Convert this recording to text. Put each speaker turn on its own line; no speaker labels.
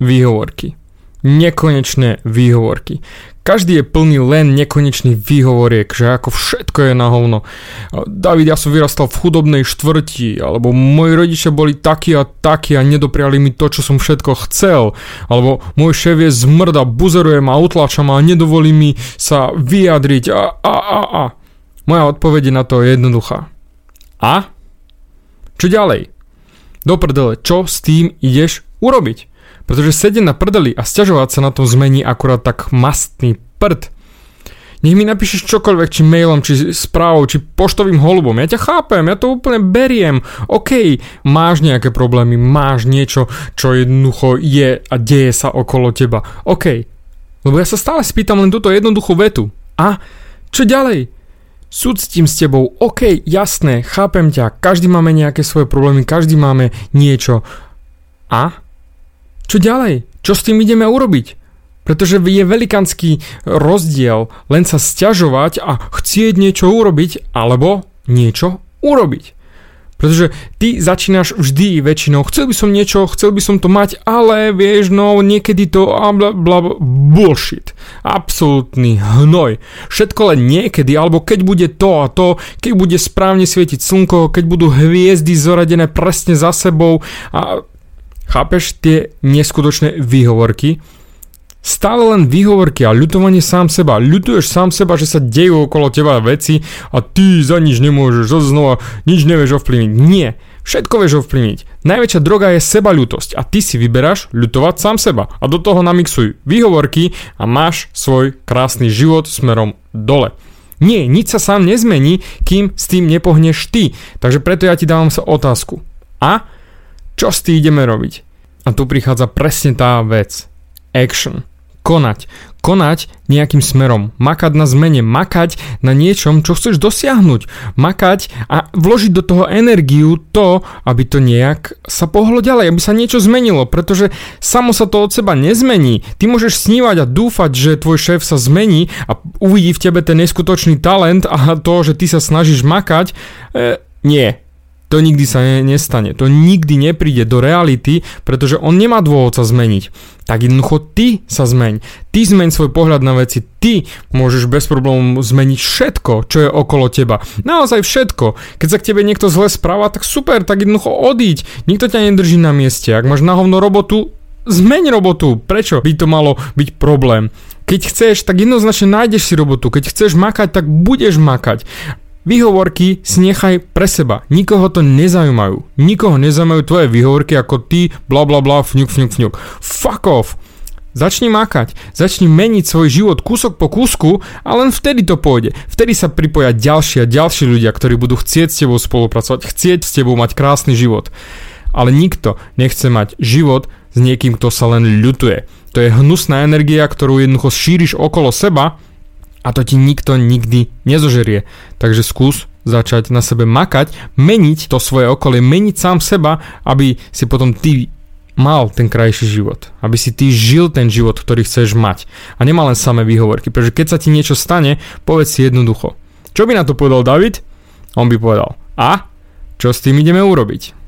výhovorky. Nekonečné výhovorky. Každý je plný len nekonečných výhovoriek, že ako všetko je na hovno. David, ja som vyrastal v chudobnej štvrti, alebo moji rodičia boli takí a takí a nedopriali mi to, čo som všetko chcel, alebo môj šéf je zmrda, buzeruje ma, utlača ma a nedovolí mi sa vyjadriť a, a, a, a. Moja odpoveď na to je jednoduchá. A? Čo ďalej? Do prdele, čo s tým ideš urobiť? Pretože sedieť na prdeli a sťažovať sa na tom zmení akurát tak mastný prd. Nech mi napíšeš čokoľvek, či mailom, či správou, či poštovým holubom. Ja ťa chápem, ja to úplne beriem. OK, máš nejaké problémy, máš niečo, čo jednoducho je a deje sa okolo teba. OK. Lebo ja sa stále spýtam len túto jednoduchú vetu. A čo ďalej? Súctím s tebou, OK, jasné, chápem ťa, každý máme nejaké svoje problémy, každý máme niečo. A? Čo ďalej? Čo s tým ideme urobiť? Pretože je velikanský rozdiel len sa sťažovať a chcieť niečo urobiť alebo niečo urobiť. Pretože ty začínaš vždy väčšinou, chcel by som niečo, chcel by som to mať, ale vieš, no niekedy to bla, bla, bullshit. Absolutný hnoj. Všetko len niekedy, alebo keď bude to a to, keď bude správne svietiť slnko, keď budú hviezdy zoradené presne za sebou a Chápeš tie neskutočné výhovorky? Stále len výhovorky a ľutovanie sám seba. Ľutuješ sám seba, že sa dejú okolo teba veci a ty za nič nemôžeš, zase znova nič nevieš ovplyvniť. Nie, všetko vieš ovplyvniť. Najväčšia droga je seba ľutosť a ty si vyberáš ľutovať sám seba. A do toho namixuj výhovorky a máš svoj krásny život smerom dole. Nie, nič sa sám nezmení, kým s tým nepohneš ty. Takže preto ja ti dávam sa otázku. A čo s tým ideme robiť? A tu prichádza presne tá vec. Action. Konať. Konať nejakým smerom. Makať na zmene. Makať na niečom, čo chceš dosiahnuť. Makať a vložiť do toho energiu to, aby to nejak sa pohlo ďalej, aby sa niečo zmenilo, pretože samo sa to od seba nezmení. Ty môžeš snívať a dúfať, že tvoj šéf sa zmení a uvidí v tebe ten neskutočný talent a to, že ty sa snažíš makať. E, nie, to nikdy sa ne, nestane. To nikdy nepríde do reality, pretože on nemá dôvod sa zmeniť. Tak jednoducho ty sa zmeň. Ty zmeň svoj pohľad na veci. Ty môžeš bez problémov zmeniť všetko, čo je okolo teba. Naozaj všetko. Keď sa k tebe niekto zle správa, tak super, tak jednoducho odíď. Nikto ťa nedrží na mieste. Ak máš na hovno robotu, zmeň robotu. Prečo by to malo byť problém? Keď chceš, tak jednoznačne nájdeš si robotu. Keď chceš makať, tak budeš makať. Výhovorky si nechaj pre seba. Nikoho to nezaujímajú. Nikoho nezaujímajú tvoje výhovorky ako ty, bla bla bla, fňuk, fňuk, fňuk. Fuck off. Začni makať, začni meniť svoj život kúsok po kúsku a len vtedy to pôjde. Vtedy sa pripoja ďalší a ďalší ľudia, ktorí budú chcieť s tebou spolupracovať, chcieť s tebou mať krásny život. Ale nikto nechce mať život s niekým, kto sa len ľutuje. To je hnusná energia, ktorú jednoducho šíriš okolo seba a to ti nikto nikdy nezožerie. Takže skús začať na sebe makať, meniť to svoje okolie, meniť sám seba, aby si potom ty mal ten krajší život. Aby si ty žil ten život, ktorý chceš mať. A nemal len samé výhovorky. Pretože keď sa ti niečo stane, povedz si jednoducho. Čo by na to povedal David? On by povedal, a čo s tým ideme urobiť?